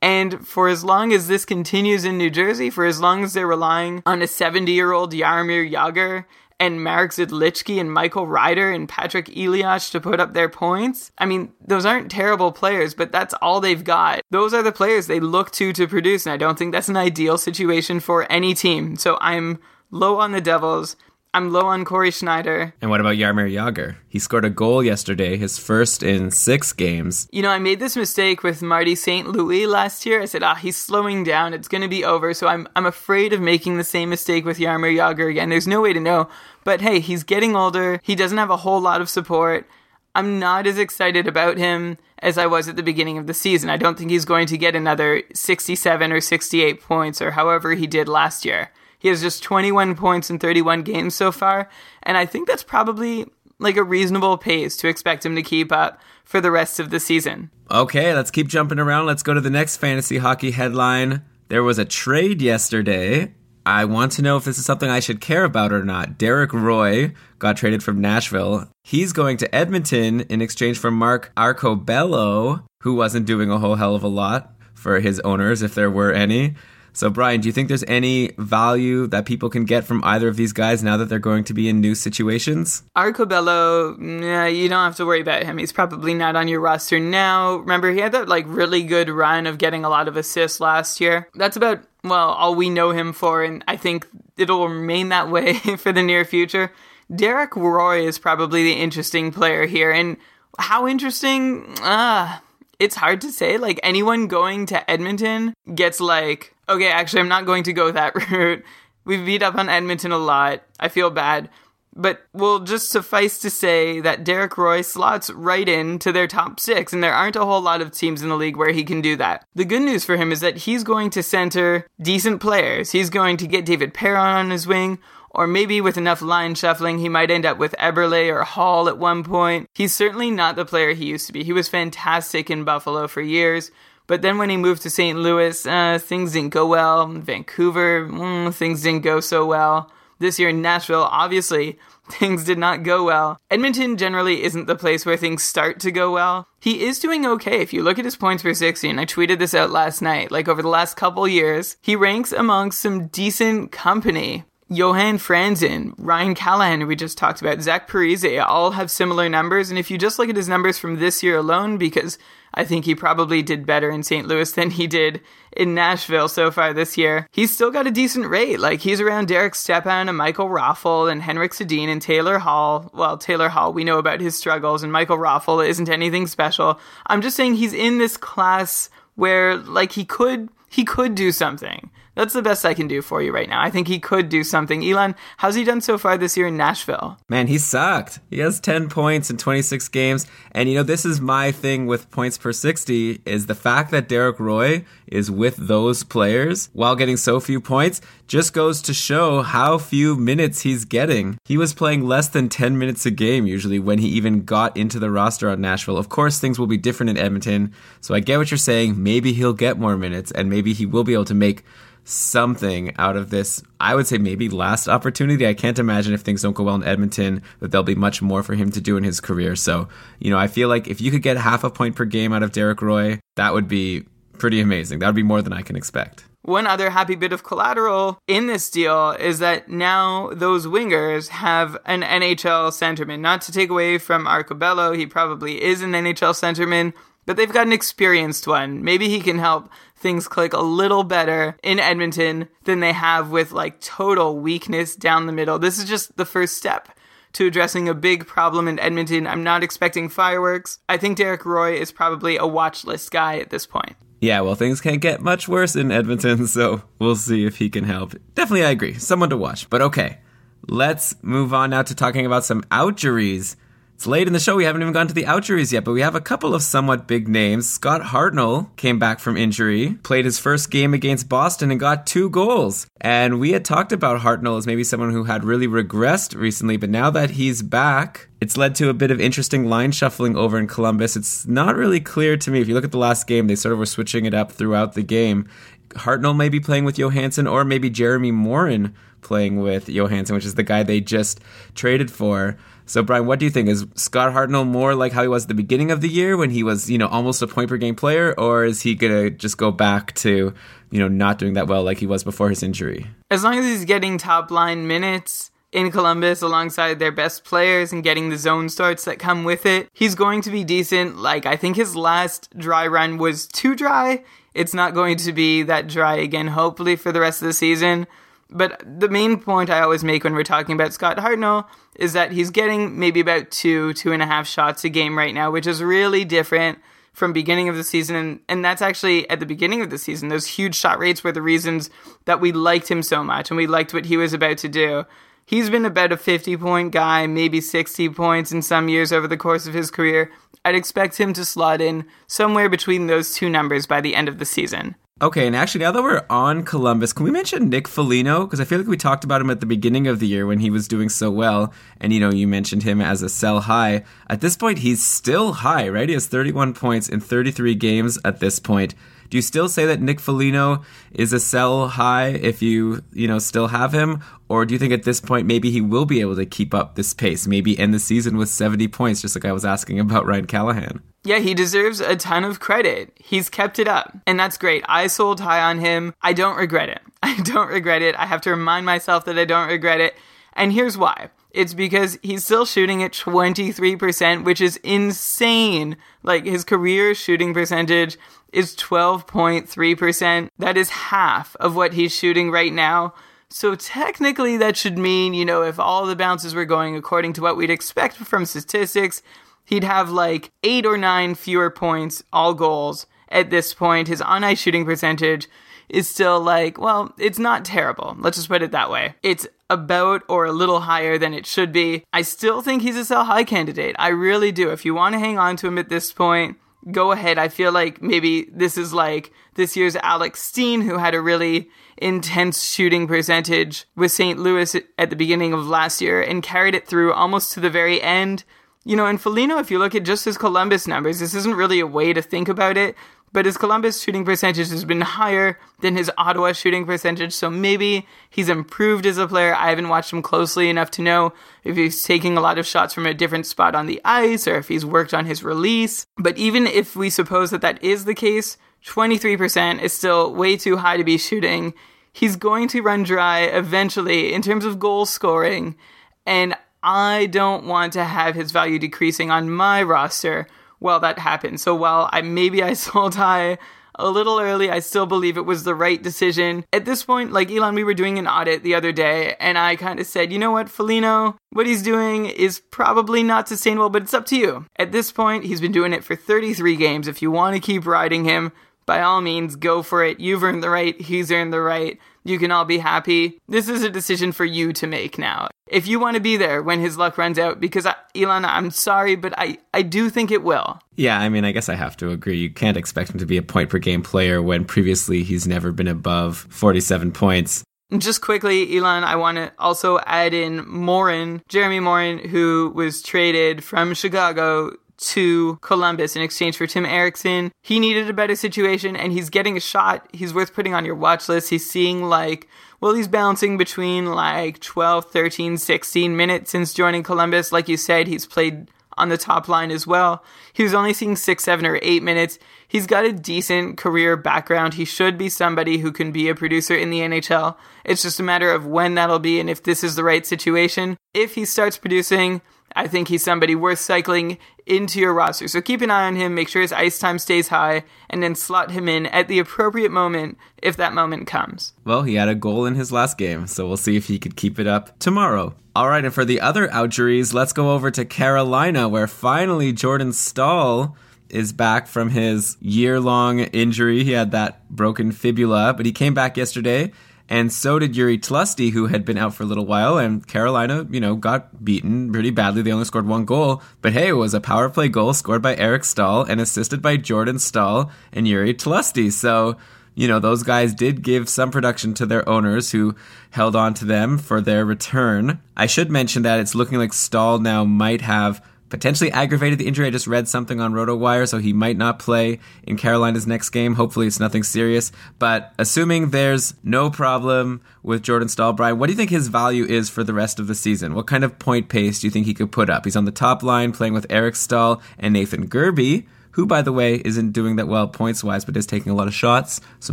And for as long as this continues in New Jersey, for as long as they're relying on a 70 year old Jaromir Jagr and Marek Zidlicky and Michael Ryder and Patrik Elias to put up their points. I mean, those aren't terrible players, but that's all they've got. Those are the players they look to to produce, and I don't think that's an ideal situation for any team. So I'm low on the Devils. I'm low on Cory Schneider. And what about Jaromir Jagr? He scored a goal yesterday, his first in six games. You know, I made this mistake with Marty St. Louis last year. I said, ah, he's slowing down. It's going to be over. So I'm, I'm afraid of making the same mistake with Jaromir Jagr again. There's no way to know. But hey, he's getting older. He doesn't have a whole lot of support. I'm not as excited about him as I was at the beginning of the season. I don't think he's going to get another 67 or 68 points or however he did last year He has just 21 points in 31 games so far, and I think that's probably like a reasonable pace to expect him to keep up for the rest of the season. Okay, let's keep jumping around. Let's go to the next fantasy hockey headline. There was a trade yesterday. I want to know if this is something I should care about or not. Derek Roy got traded from Nashville. He's going to Edmonton in exchange for Mark Arcobello, who wasn't doing a whole hell of a lot for his owners, if there were any. So, Brian, do you think there's any value that people can get from either of these guys now that they're going to be in new situations? Arcobello, nah, you don't have to worry about him. He's probably not on your roster now. Remember, he had that like really good run of getting a lot of assists last year. That's about well all we know him for, and I think it'll remain that way for the near future. Derek Roy is probably the interesting player here, and how interesting? Ah. It's hard to say. Like anyone going to Edmonton gets like, okay, actually, I'm not going to go that route. We've beat up on Edmonton a lot. I feel bad. But we'll just suffice to say that Derek Roy slots right into their top six, and there aren't a whole lot of teams in the league where he can do that. The good news for him is that he's going to center decent players. He's going to get David Perron on his wing, or maybe with enough line shuffling, he might end up with Eberle or Hall at one point. He's certainly not the player he used to be. He was fantastic in Buffalo for years. But then when he moved to St. Louis, uh, things didn't go well. Vancouver, mm, things didn't go so well. This year in Nashville, obviously, things did not go well. Edmonton generally isn't the place where things start to go well. He is doing okay if you look at his points per 60, and I tweeted this out last night. Like over the last couple years, he ranks among some decent company. Johan Franzen, Ryan Callahan, who we just talked about, Zach Parise, all have similar numbers. And if you just look at his numbers from this year alone, because I think he probably did better in St. Louis than he did in Nashville so far this year. He's still got a decent rate. Like he's around Derek Stepan and Michael Raffl and Henrik Sedin and Taylor Hall. Well, Taylor Hall, we know about his struggles, and Michael Raffl isn't anything special. I'm just saying he's in this class where like he could he could do something. That's the best I can do for you right now. I think he could do something. Elon, how's he done so far this year in Nashville? Man, he sucked. He has 10 points in 26 games. And you know, this is my thing with points per 60 is the fact that Derek Roy is with those players while getting so few points just goes to show how few minutes he's getting. He was playing less than 10 minutes a game usually when he even got into the roster on Nashville. Of course, things will be different in Edmonton. So I get what you're saying. Maybe he'll get more minutes and maybe he will be able to make something out of this. I would say maybe last opportunity. I can't imagine if things don't go well in Edmonton that there'll be much more for him to do in his career. So, you know, I feel like if you could get half a point per game out of Derek Roy, that would be pretty amazing. That would be more than I can expect. One other happy bit of collateral in this deal is that now those wingers have an NHL centerman. Not to take away from Arcobello, he probably is an NHL centerman, but they've got an experienced one. Maybe he can help things click a little better in Edmonton than they have with like total weakness down the middle. This is just the first step to addressing a big problem in Edmonton. I'm not expecting fireworks. I think Derek Roy is probably a watch list guy at this point. Yeah, well, things can't get much worse in Edmonton, so we'll see if he can help. Definitely, I agree. Someone to watch. But okay, let's move on now to talking about some outjuries it's late in the show. We haven't even gone to the outjuries yet, but we have a couple of somewhat big names. Scott Hartnell came back from injury, played his first game against Boston, and got two goals. And we had talked about Hartnell as maybe someone who had really regressed recently, but now that he's back, it's led to a bit of interesting line shuffling over in Columbus. It's not really clear to me. If you look at the last game, they sort of were switching it up throughout the game. Hartnell may be playing with Johansen, or maybe Jeremy Morin playing with Johansen, which is the guy they just traded for. So, Brian, what do you think? Is Scott Hartnell more like how he was at the beginning of the year when he was, you know, almost a point per game player, or is he gonna just go back to, you know, not doing that well like he was before his injury? As long as he's getting top line minutes in Columbus alongside their best players and getting the zone starts that come with it, he's going to be decent. Like, I think his last dry run was too dry. It's not going to be that dry again, hopefully, for the rest of the season. But the main point I always make when we're talking about Scott Hartnell is that he's getting maybe about two, two and a half shots a game right now, which is really different from beginning of the season. And, and that's actually at the beginning of the season. Those huge shot rates were the reasons that we liked him so much and we liked what he was about to do. He's been about a 50 point guy, maybe 60 points in some years over the course of his career. I'd expect him to slot in somewhere between those two numbers by the end of the season. Okay, and actually, now that we're on Columbus, can we mention Nick Foligno? Because I feel like we talked about him at the beginning of the year when he was doing so well, and you know, you mentioned him as a sell high. At this point, he's still high, right? He has 31 points in 33 games at this point. Do you still say that Nick Foligno is a sell high if you, you know, still have him? Or do you think at this point maybe he will be able to keep up this pace, maybe end the season with 70 points, just like I was asking about Ryan Callahan? Yeah, he deserves a ton of credit. He's kept it up, and that's great. I sold high on him. I don't regret it. I don't regret it. I have to remind myself that I don't regret it. And here's why. It's because he's still shooting at 23%, which is insane. Like his career shooting percentage is 12.3%. That is half of what he's shooting right now. So technically, that should mean, you know, if all the bounces were going according to what we'd expect from statistics, he'd have like eight or nine fewer points, all goals at this point. His on ice shooting percentage is still like, well, it's not terrible. Let's just put it that way. It's about or a little higher than it should be. I still think he's a sell high candidate. I really do. If you want to hang on to him at this point, go ahead. I feel like maybe this is like this year's Alex Steen, who had a really intense shooting percentage with St. Louis at the beginning of last year and carried it through almost to the very end. You know, and Foligno, if you look at just his Columbus numbers, this isn't really a way to think about it, but his Columbus shooting percentage has been higher than his Ottawa shooting percentage, so maybe he's improved as a player. I haven't watched him closely enough to know if he's taking a lot of shots from a different spot on the ice or if he's worked on his release. But even if we suppose that that is the case, 23% is still way too high to be shooting. He's going to run dry eventually in terms of goal scoring, and I don't want to have his value decreasing on my roster while that happens. So while I maybe I sold high a little early, I still believe it was the right decision. At this point, like Elon, we were doing an audit the other day, and I kind of said, you know what, Foligno, what he's doing is probably not sustainable, but it's up to you. At this point, he's been doing it for 33 games. If you want to keep riding him, by all means, go for it. You've earned the right, he's earned the right. You can all be happy. This is a decision for you to make now. If you want to be there when his luck runs out, because I, Elon, I'm sorry, but I, I do think it will. Yeah, I mean, I guess I have to agree. You can't expect him to be a point per game player when previously he's never been above 47 points. Just quickly, Elon, I want to also add in Morin, Jeremy Morin, who was traded from Chicago to Columbus in exchange for Tim Erixon. He needed a better situation and he's getting a shot. He's worth putting on your watch list. He's seeing like, well, he's bouncing between like 12, 13, 16 minutes since joining Columbus. Like you said, he's played on the top line as well. He was only seeing six, seven, or eight minutes. He's got a decent career background. He should be somebody who can be a producer in the NHL. It's just a matter of when that'll be and if this is the right situation. If he starts producing, I think he's somebody worth cycling into your roster. So keep an eye on him, make sure his ice time stays high, and then slot him in at the appropriate moment if that moment comes. Well, he had a goal in his last game, so we'll see if he could keep it up tomorrow. All right, and for the other outjuries, let's go over to Carolina, where finally Jordan Staal is back from his year long injury. He had that broken fibula, but he came back yesterday. And so did Jiri Tlusty, who had been out for a little while. And Carolina, you know, got beaten pretty badly. They only scored one goal. But hey, it was a power play goal scored by Eric Staal and assisted by Jordan Staal and Jiri Tlusty. So, you know, those guys did give some production to their owners who held on to them for their return. I should mention that it's looking like Staal now might have potentially aggravated the injury. I just read something on RotoWire, so he might not play in Carolina's next game. Hopefully, it's nothing serious. But assuming there's no problem with Jordan Staal, Brian, what do you think his value is for the rest of the season? What kind of point pace do you think he could put up? He's on the top line playing with Eric Staal and Nathan Gerbe who, by the way, isn't doing that well points wise, but is taking a lot of shots. So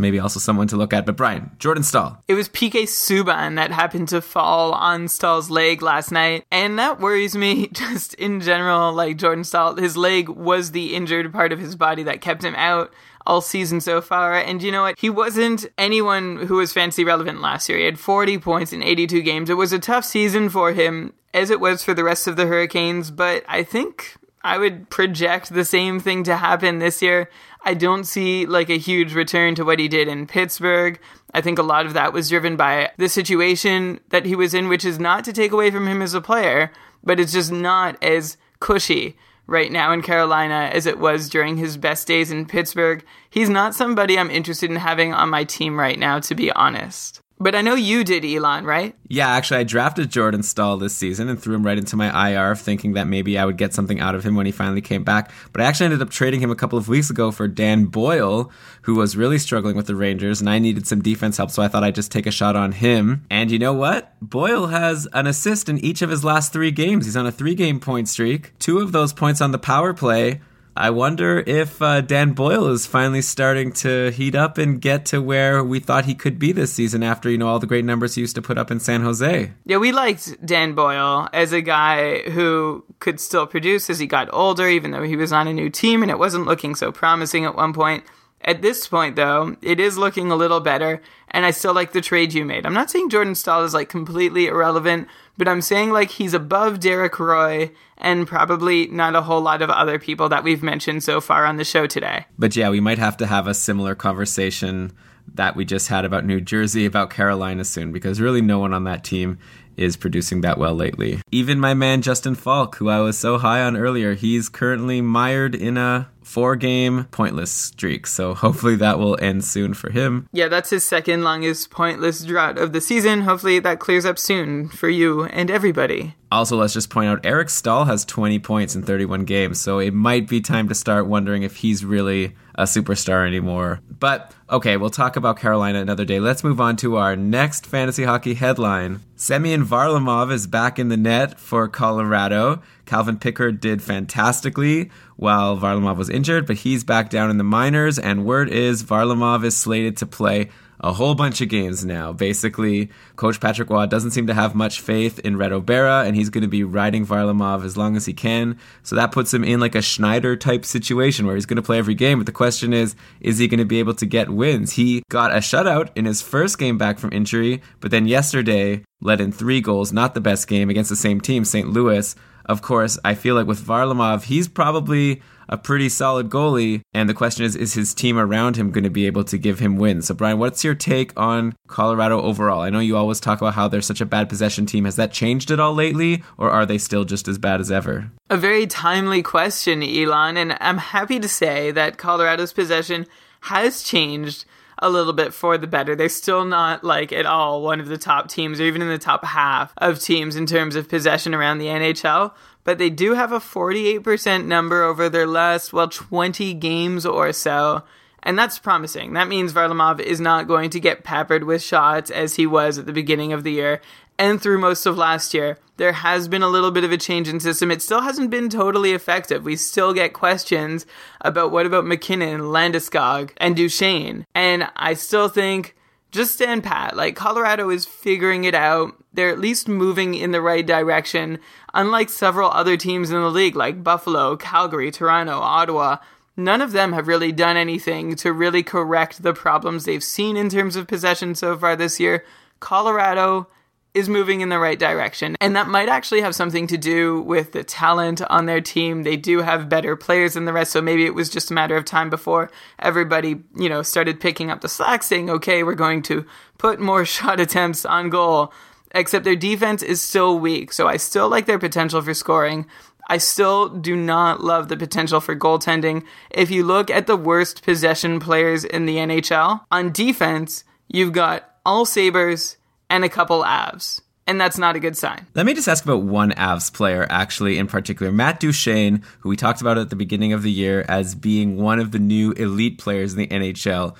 maybe also someone to look at. But Brian, Jordan Staal. It was PK Subban that happened to fall on Staal's leg last night. And that worries me just in general. Like Jordan Staal, his leg was the injured part of his body that kept him out all season so far. And you know what? He wasn't anyone who was fancy relevant last year. He had 40 points in 82 games. It was a tough season for him, as it was for the rest of the Hurricanes, but I think I would project the same thing to happen this year. I don't see like a huge return to what he did in Pittsburgh. I think a lot of that was driven by the situation that he was in, which is not to take away from him as a player, but it's just not as cushy right now in Carolina as it was during his best days in Pittsburgh. He's not somebody I'm interested in having on my team right now, to be honest. But I know you did, Elon, right? Yeah, actually, I drafted Jordan Staal this season and threw him right into my IR, thinking that maybe I would get something out of him when he finally came back. But I actually ended up trading him a couple of weeks ago for Dan Boyle, who was really struggling with the Rangers, and I needed some defense help, so I thought I'd just take a shot on him. And you know what? Boyle has an assist in each of his last three games. He's on a three game point streak, two of those points on the power play. I wonder if uh, Dan Boyle is finally starting to heat up and get to where we thought he could be this season after, you know, all the great numbers he used to put up in San Jose. Yeah, we liked Dan Boyle as a guy who could still produce as he got older, even though he was on a new team and it wasn't looking so promising at one point. At this point, though, it is looking a little better, and I still like the trade you made. I'm not saying Jordan Staal is like completely irrelevant, but I'm saying like he's above Derek Roy and probably not a whole lot of other people that we've mentioned so far on the show today. But yeah, we might have to have a similar conversation that we just had about New Jersey, about Carolina soon, because really no one on that team is producing that well lately. Even my man Justin Faulk, who I was so high on earlier, he's currently mired in a four game pointless streak. So hopefully that will end soon for him. Yeah, that's his second longest pointless drought of the season. Hopefully that clears up soon for you and everybody. Also, let's just point out Eric Staal has 20 points in 31 games, so it might be time to start wondering if he's really a superstar anymore. But okay, we'll talk about Carolina another day. Let's move on to our next fantasy hockey headline. Semyon Varlamov is back in the net for Colorado. Calvin Pickard did fantastically while Varlamov was injured, but he's back down in the minors, and word is Varlamov is slated to play a whole bunch of games now. Basically, Coach Patrick Roy doesn't seem to have much faith in Reto Berra, and he's going to be riding Varlamov as long as he can. So that puts him in like a Schneider type situation where he's going to play every game. But the question is, is he going to be able to get wins? He got a shutout in his first game back from injury, but then yesterday led in three goals, not the best game against the same team, St. Louis. Of course, I feel like with Varlamov, he's probably a pretty solid goalie. And the question is, is his team around him going to be able to give him wins? So, Brian, what's your take on Colorado overall? I know you always talk about how they're such a bad possession team. Has that changed at all lately, or are they still just as bad as ever? A very timely question, Elon, and I'm happy to say that Colorado's possession has changed a little bit for the better. They're still not like at all one of the top teams or even in the top half of teams in terms of possession around the NHL, but they do have a 48% number over their last, well, 20 games or so. And that's promising. That means Varlamov is not going to get peppered with shots as he was at the beginning of the year and through most of last year. There has been a little bit of a change in system. It still hasn't been totally effective. We still get questions about what about MacKinnon, Landeskog, and Duchene. And I still think just stand pat. Like Colorado is figuring it out. They're at least moving in the right direction. Unlike several other teams in the league like Buffalo, Calgary, Toronto, Ottawa, none of them have really done anything to really correct the problems they've seen in terms of possession so far this year. Colorado is moving in the right direction. And that might actually have something to do with the talent on their team. They do have better players than the rest, so maybe it was just a matter of time before everybody, you know, started picking up the slack saying, "Okay, we're going to put more shot attempts on goal." Except their defense is still weak, so I still like their potential for scoring. I still do not love the potential for goaltending. If you look at the worst possession players in the NHL, on defense, you've got all Sabres, and a couple Avs. And that's not a good sign. Let me just ask about one Avs player, actually, in particular. Matt Duchene, who we talked about at the beginning of the year as being one of the new elite players in the NHL.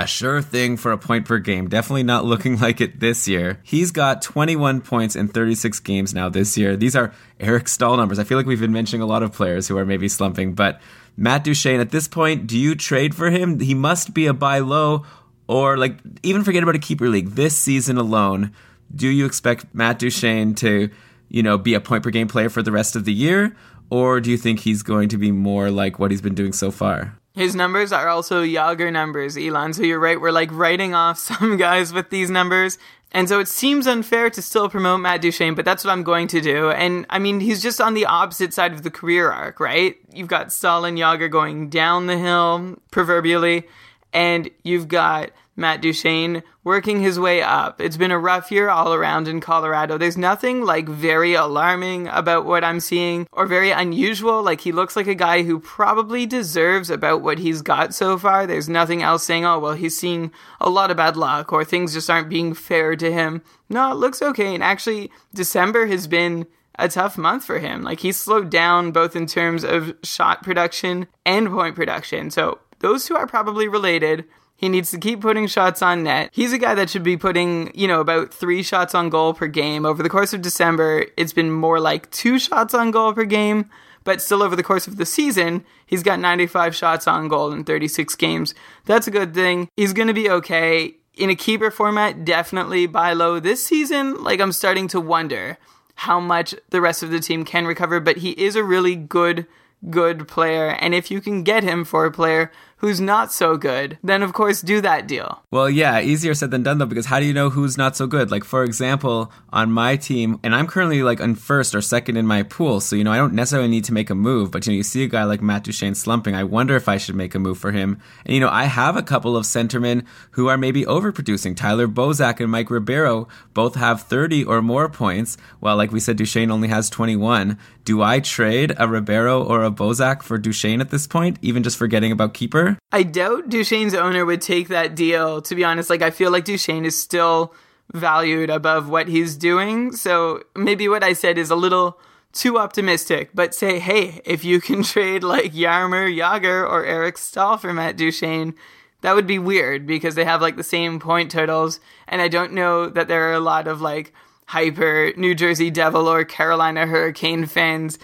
A sure thing for a point per game. Definitely not looking like it this year. He's got 21 points in 36 games now this year. These are Eric Staal numbers. I feel like we've been mentioning a lot of players who are maybe slumping, but Matt Duchene, at this point, do you trade for him? He must be a buy low or like even forget about a keeper league this season alone. Do you expect Matt Duchene to, you know, be a point per game player for the rest of the year, or do you think he's going to be more like what he's been doing so far? His numbers are also Jagr numbers, Elon. So you're right. We're like writing off some guys with these numbers. And so it seems unfair to still promote Matt Duchene, but that's what I'm going to do. And I mean, he's just on the opposite side of the career arc, right? You've got Staal and Jagr going down the hill, proverbially, and you've got Matt Duchene working his way up. It's been a rough year all around in Colorado. There's nothing like very alarming about what I'm seeing or very unusual. Like he looks like a guy who probably deserves about what he's got so far. There's nothing else saying, oh, well, he's seeing a lot of bad luck or things just aren't being fair to him. No, it looks okay. And actually, December has been a tough month for him. Like he's slowed down both in terms of shot production and point production. So those two are probably related. He needs to keep putting shots on net. He's a guy that should be putting, you know, about three shots on goal per game. Over the course of December, it's been more like two shots on goal per game. But still, over the course of the season, he's got 95 shots on goal in 36 games. That's a good thing. He's going to be okay. In a keeper format, definitely buy low this season. Like, I'm starting to wonder how much the rest of the team can recover, but he is a really good good player. And if you can get him for a player who's not so good, then of course do that deal. Well, yeah, easier said than done though, because how do you know who's not so good? Like, for example, on my team, and I'm currently like on first or second in my pool, so you know, I don't necessarily need to make a move, but you know, you see a guy like Matt Duchene slumping, I wonder if I should make a move for him. And you know, I have a couple of centermen who are maybe overproducing. Tyler Bozak and Mike Ribeiro both have 30 or more points, while like we said, Duchene only has 21. Do I trade a Ribeiro or a Bozak for Duchene at this point, even just forgetting about keeper? I doubt Duchene's owner would take that deal, to be honest. Like, I feel like Duchene is still valued above what he's doing. So maybe what I said is a little too optimistic, but say, hey, if you can trade like Jaromir Jagr or Eric Staal for Matt Duchene, that would be weird because they have like the same point totals. And I don't know that there are a lot of like hyper New Jersey Devil or Carolina Hurricane fans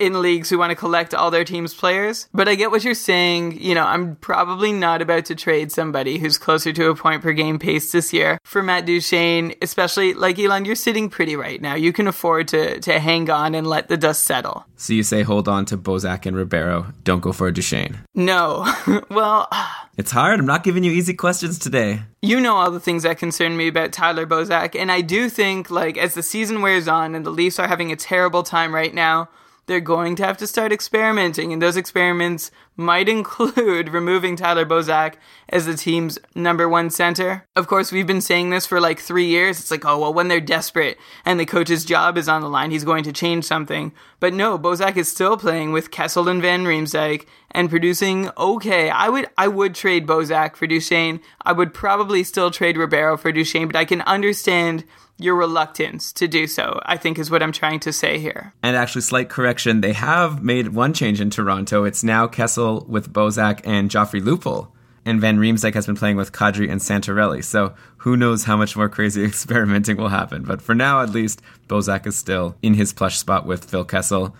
in leagues who want to collect all their team's players. But I get what you're saying. You know, I'm probably not about to trade somebody who's closer to a point per game pace this year for Matt Duchene, especially like Elon, you're sitting pretty right now. You can afford to to hang on and let the dust settle. So you say hold on to Bozak and Ribeiro. Don't go for a Duchene. No. well, it's hard. I'm not giving you easy questions today. You know all the things that concern me about Tyler Bozak, and I do think like as the season wears on and the Leafs are having a terrible time right now, they're going to have to start experimenting, and those experiments might include removing Tyler Bozak as the team's number one center. Of course, we've been saying this for like three years. It's like, oh, well, when they're desperate and the coach's job is on the line, he's going to change something. But no, Bozak is still playing with Kessel and Van Riemsdyk and producing okay. I would I would trade Bozak for Duchene. I would probably still trade Ribeiro for Duchene, but I can understand your reluctance to do so, I think is what I'm trying to say here. And actually, slight correction, they have made one change in Toronto. It's now Kessel with Bozak and Joffrey Lupul. And Van Riemsdyk has been playing with Kadri and Santorelli. So who knows how much more crazy experimenting will happen. But for now, at least, Bozak is still in his plush spot with Phil Kessel.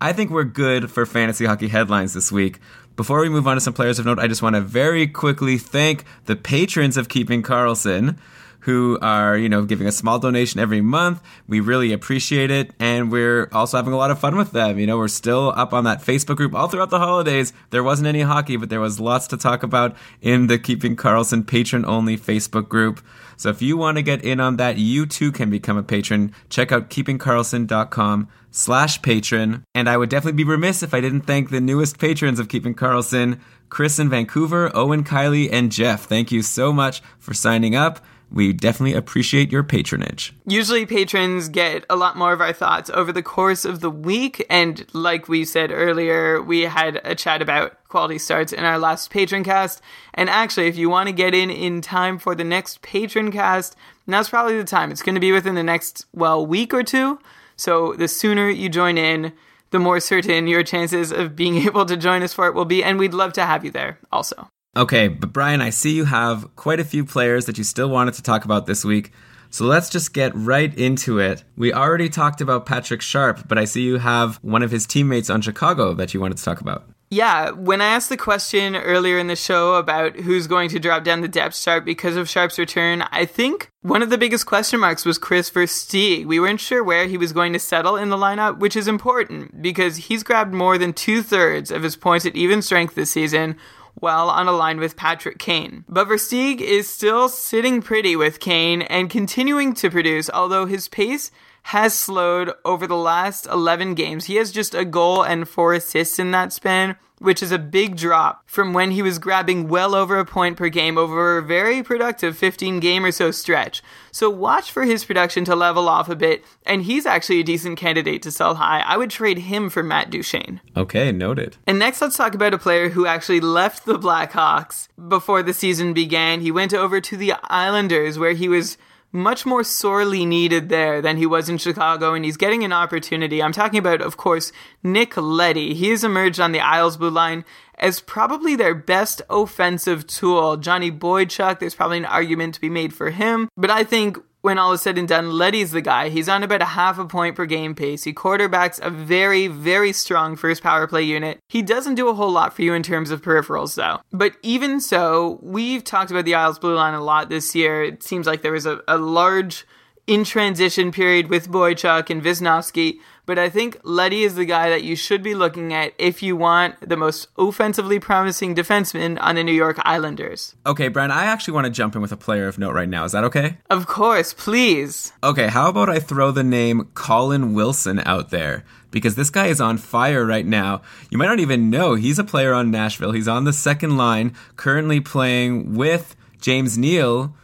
I think we're good for fantasy hockey headlines this week. Before we move on to some players of note, I just want to very quickly thank the patrons of Keeping Karlsson who are, you know, giving a small donation every month. We really appreciate it. And we're also having a lot of fun with them. You know, we're still up on that Facebook group all throughout the holidays. There wasn't any hockey, but there was lots to talk about in the Keeping Karlsson patron only Facebook group. So if you want to get in on that, you too can become a patron. Check out keepingkarlsson.com slash patron. And I would definitely be remiss if I didn't thank the newest patrons of Keeping Karlsson, Chris in Vancouver, Owen, Kylie, and Jeff. Thank you so much for signing up. We definitely appreciate your patronage. Usually, patrons get a lot more of our thoughts over the course of the week. And like we said earlier, we had a chat about quality starts in our last patron cast. And actually, if you want to get in in time for the next patron cast, now's probably the time. It's going to be within the next, well, week or two. So the sooner you join in, the more certain your chances of being able to join us for it will be. And we'd love to have you there also. Okay, but Brian, I see you have quite a few players that you still wanted to talk about this week. So let's just get right into it. We already talked about Patrick Sharp, but I see you have one of his teammates on Chicago that you wanted to talk about. Yeah, when I asked the question earlier in the show about who's going to drop down the depth chart because of Sharp's return, I think one of the biggest question marks was Kris Versteeg. We weren't sure where he was going to settle in the lineup, which is important because he's grabbed more than two thirds of his points at even strength this season, well on a line with Patrick Kane. But Versteeg is still sitting pretty with Kane and continuing to produce, although his pace has slowed over the last 11 games. He has just a goal and four assists in that span, which is a big drop from when he was grabbing well over a point per game over a very productive 15 game or so stretch. So watch for his production to level off a bit, and he's actually a decent candidate to sell high. I would trade him for Matt Duchene. Okay, noted. And next, let's talk about a player who actually left the Blackhawks before the season began. He went over to the Islanders, where he was much more sorely needed there than he was in Chicago, and he's getting an opportunity. I'm talking about, of course, Nick Letty. He has emerged on the Isles blue line as probably their best offensive tool. Johnny Boychuk, there's probably an argument to be made for him, but I think when all is said and done, Leddy's the guy. He's on about a half a point per game pace. He quarterbacks a very, very strong first power play unit. He doesn't do a whole lot for you in terms of peripherals, though. But even so, we've talked about the Isles Blue Line a lot this year. It seems like there was a, a large in transition period with Boychuk and Visnovsky, but I think Leddy is the guy that you should be looking at if you want the most offensively promising defenseman on the New York Islanders. Okay, Brian, I actually want to jump in with a player of note right now. Is that okay? Of course, please. Okay, how about I throw the name Colin Wilson out there? Because this guy is on fire right now. You might not even know he's a player on Nashville. He's on the second line, currently playing with James Neal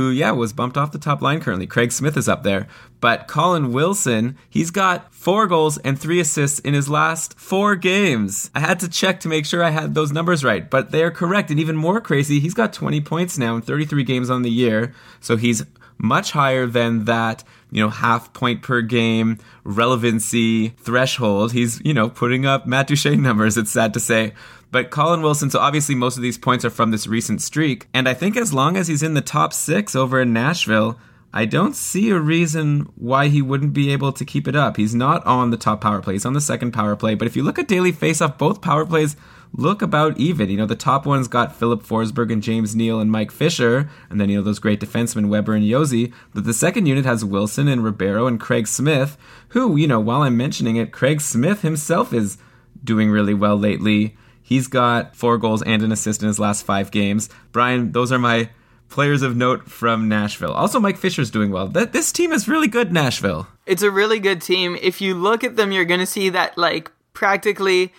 who, yeah, was bumped off the top line currently. Craig Smith is up there. But Colin Wilson, he's got four goals and three assists in his last four games. I had to check to make sure I had those numbers right, but they are correct. And even more crazy, he's got 20 points now in 33 games on the year. So he's much higher than that, you know, half point per game relevancy threshold. He's, you know, putting up Matt Duchene numbers, it's sad to say. But Colin Wilson, so obviously most of these points are from this recent streak. And I think as long as he's in the top six over in Nashville, I don't see a reason why he wouldn't be able to keep it up. He's not on the top power play, he's on the second power play. But if you look at daily faceoff, both power plays look about even. You know, the top one's got Philip Forsberg and James Neal and Mike Fisher, and then, you know, those great defensemen, Weber and Josi. But the second unit has Wilson and Ribeiro and Craig Smith, who, you know, while I'm mentioning it, Craig Smith himself is doing really well lately. He's got four goals and an assist in his last five games. Brian, those are my players of note from Nashville. Also, Mike Fisher's doing well. That this team is really good, Nashville. It's a really good team. If you look at them, you're going to see that like practically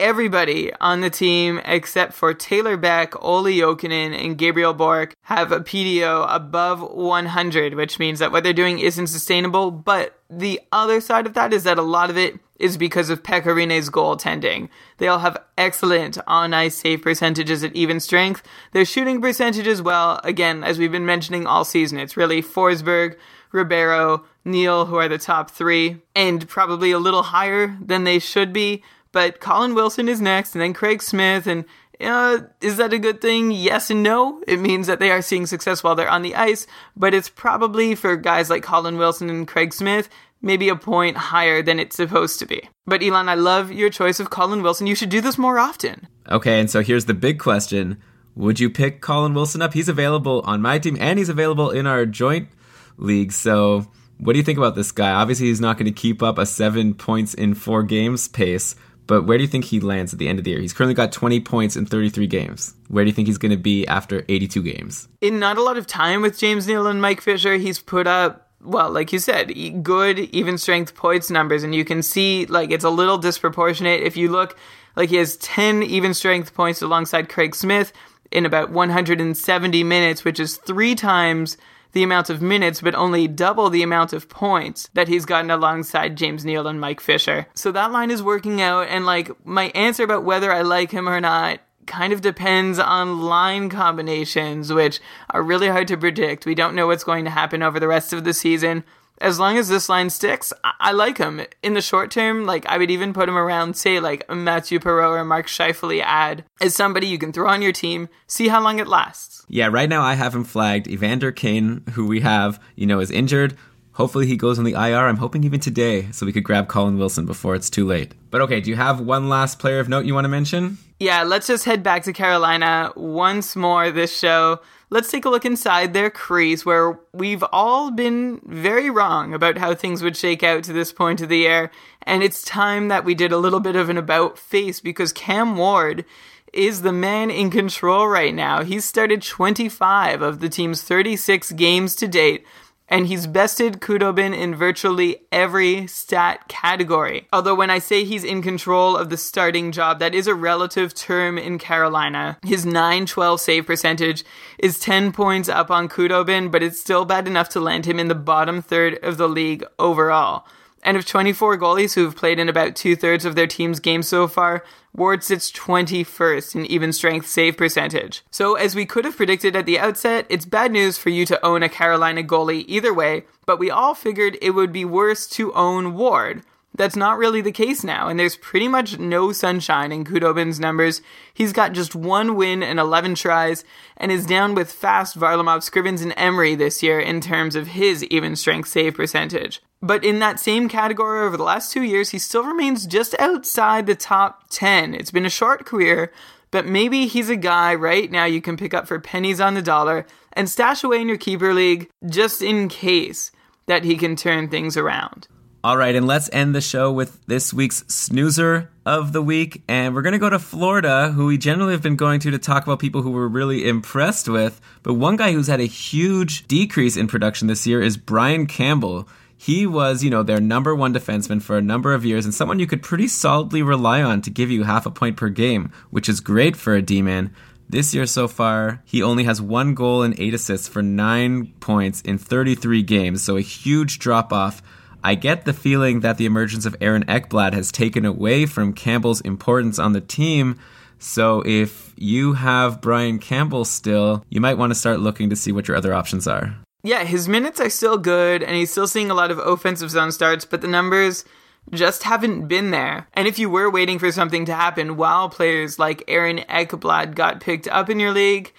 everybody on the team except for Taylor Beck, Olli Jokinen, and Gabriel Bourque have a PDO above 100, which means that what they're doing isn't sustainable. But the other side of that is that a lot of it is because of Pekka Rinne's goaltending. They all have excellent on ice save percentages at even strength. Their shooting percentages, well, again, as we've been mentioning all season, it's really Forsberg, Ribeiro, Neal, who are the top three, and probably a little higher than they should be but Colin Wilson is next, and then Craig Smith. And uh, is that a good thing? Yes and no. It means that they are seeing success while they're on the ice, but it's probably for guys like Colin Wilson and Craig Smith, maybe a point higher than it's supposed to be. But Elon, I love your choice of Colin Wilson. You should do this more often. Okay, and so here's the big question Would you pick Colin Wilson up? He's available on my team, and he's available in our joint league. So. What do you think about this guy? Obviously, he's not going to keep up a seven points in four games pace, but where do you think he lands at the end of the year? He's currently got 20 points in 33 games. Where do you think he's going to be after 82 games? In not a lot of time with James Neal and Mike Fisher, he's put up well, like you said, good even strength points numbers, and you can see like it's a little disproportionate. If you look, like he has 10 even strength points alongside Craig Smith in about 170 minutes, which is three times the amount of minutes, but only double the amount of points that he's gotten alongside James Neal and Mike Fisher. So that line is working out, and like my answer about whether I like him or not kind of depends on line combinations, which are really hard to predict. We don't know what's going to happen over the rest of the season as long as this line sticks, I, I like him. In the short term, like I would even put him around, say, like Mathieu Perreault or Mark Scheifele ad as somebody you can throw on your team, see how long it lasts. Yeah, right now I have him flagged. Evander Kane, who we have, you know, is injured. Hopefully he goes on the IR. I'm hoping even today so we could grab Colin Wilson before it's too late. But okay, do you have one last player of note you want to mention? Yeah, let's just head back to Carolina once more this show let's take a look inside their crease where we've all been very wrong about how things would shake out to this point of the year. And it's time that we did a little bit of an about face because Cam Ward is the man in control right now. He's started 25 of the team's 36 games to date and he's bested Khudobin in virtually every stat category. Although when I say he's in control of the starting job, that is a relative term in Carolina. His 9-12 save percentage is 10 points up on Khudobin, but it's still bad enough to land him in the bottom third of the league overall. And of 24 goalies who have played in about two thirds of their team's games so far, Ward sits 21st in even strength save percentage. So, as we could have predicted at the outset, it's bad news for you to own a Carolina goalie either way, but we all figured it would be worse to own Ward. That's not really the case now, and there's pretty much no sunshine in Khudobin's numbers. He's got just one win and 11 tries, and is down with Fasth Varlamov, Scrivens, and Emery this year in terms of his even strength save percentage. But in that same category over the last two years, he still remains just outside the top 10. It's been a short career, but maybe he's a guy right now you can pick up for pennies on the dollar and stash away in your keeper league just in case that he can turn things around. All right, and let's end the show with this week's snoozer of the week. And we're going to go to Florida, who we generally have been going to to talk about people who we're really impressed with. But one guy who's had a huge decrease in production this year is Brian Campbell. He was, you know, their number one defenseman for a number of years and someone you could pretty solidly rely on to give you half a point per game, which is great for a D man. This year so far, he only has one goal and eight assists for nine points in 33 games, so a huge drop off I get the feeling that the emergence of Aaron Ekblad has taken away from Campbell's importance on the team. So if you have Brian Campbell still, you might want to start looking to see what your other options are. Yeah, his minutes are still good, and he's still seeing a lot of offensive zone starts, but the numbers just haven't been there. And if you were waiting for something to happen while players like Aaron Ekblad got picked up in your league,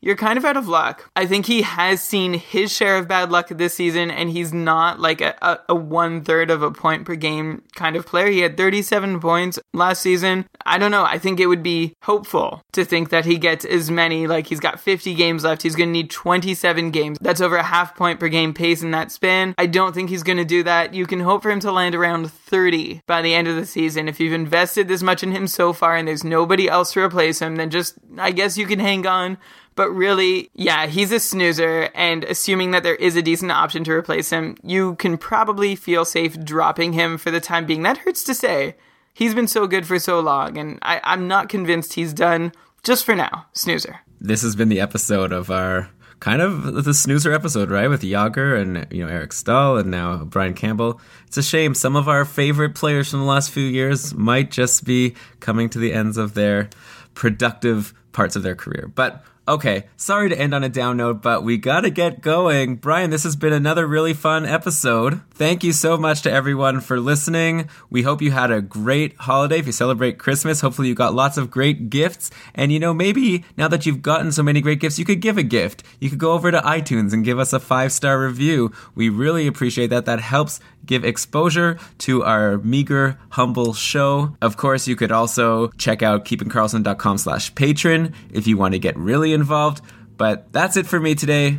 you're kind of out of luck. I think he has seen his share of bad luck this season, and he's not like a, a, a one third of a point per game kind of player. He had 37 points last season. I don't know. I think it would be hopeful to think that he gets as many. Like he's got 50 games left. He's going to need 27 games. That's over a half point per game pace in that span. I don't think he's going to do that. You can hope for him to land around 30 by the end of the season. If you've invested this much in him so far and there's nobody else to replace him, then just, I guess you can hang on but really, yeah, he's a snoozer, and assuming that there is a decent option to replace him, you can probably feel safe dropping him for the time being. That hurts to say. He's been so good for so long, and I, I'm not convinced he's done just for now. Snoozer. This has been the episode of our kind of the snoozer episode, right? With Jagr and you know Eric Staal and now Brian Campbell. It's a shame some of our favorite players from the last few years might just be coming to the ends of their productive parts of their career. But Okay, sorry to end on a down note, but we gotta get going. Brian, this has been another really fun episode. Thank you so much to everyone for listening. We hope you had a great holiday. If you celebrate Christmas, hopefully you got lots of great gifts. And you know, maybe now that you've gotten so many great gifts, you could give a gift. You could go over to iTunes and give us a five star review. We really appreciate that. That helps give exposure to our meager, humble show. Of course, you could also check out keepingkarlsson.com slash patron if you want to get really involved. But that's it for me today.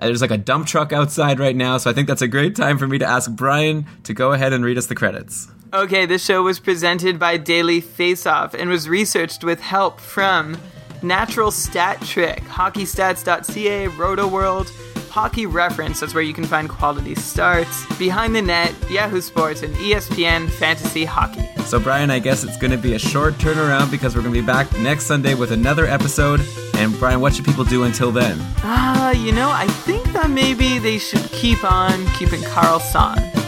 There's like a dump truck outside right now, so I think that's a great time for me to ask Brian to go ahead and read us the credits. Okay, this show was presented by Daily Faceoff and was researched with help from Natural Stat Trick, HockeyStats.ca, Roto World, Hockey Reference, that's where you can find quality starts, Behind the Net, Yahoo Sports, and ESPN Fantasy Hockey. So, Brian, I guess it's going to be a short turnaround because we're going to be back next Sunday with another episode. And, Brian, what should people do until then? Ah, uh, you know, I think that maybe they should keep on keeping Karlsson.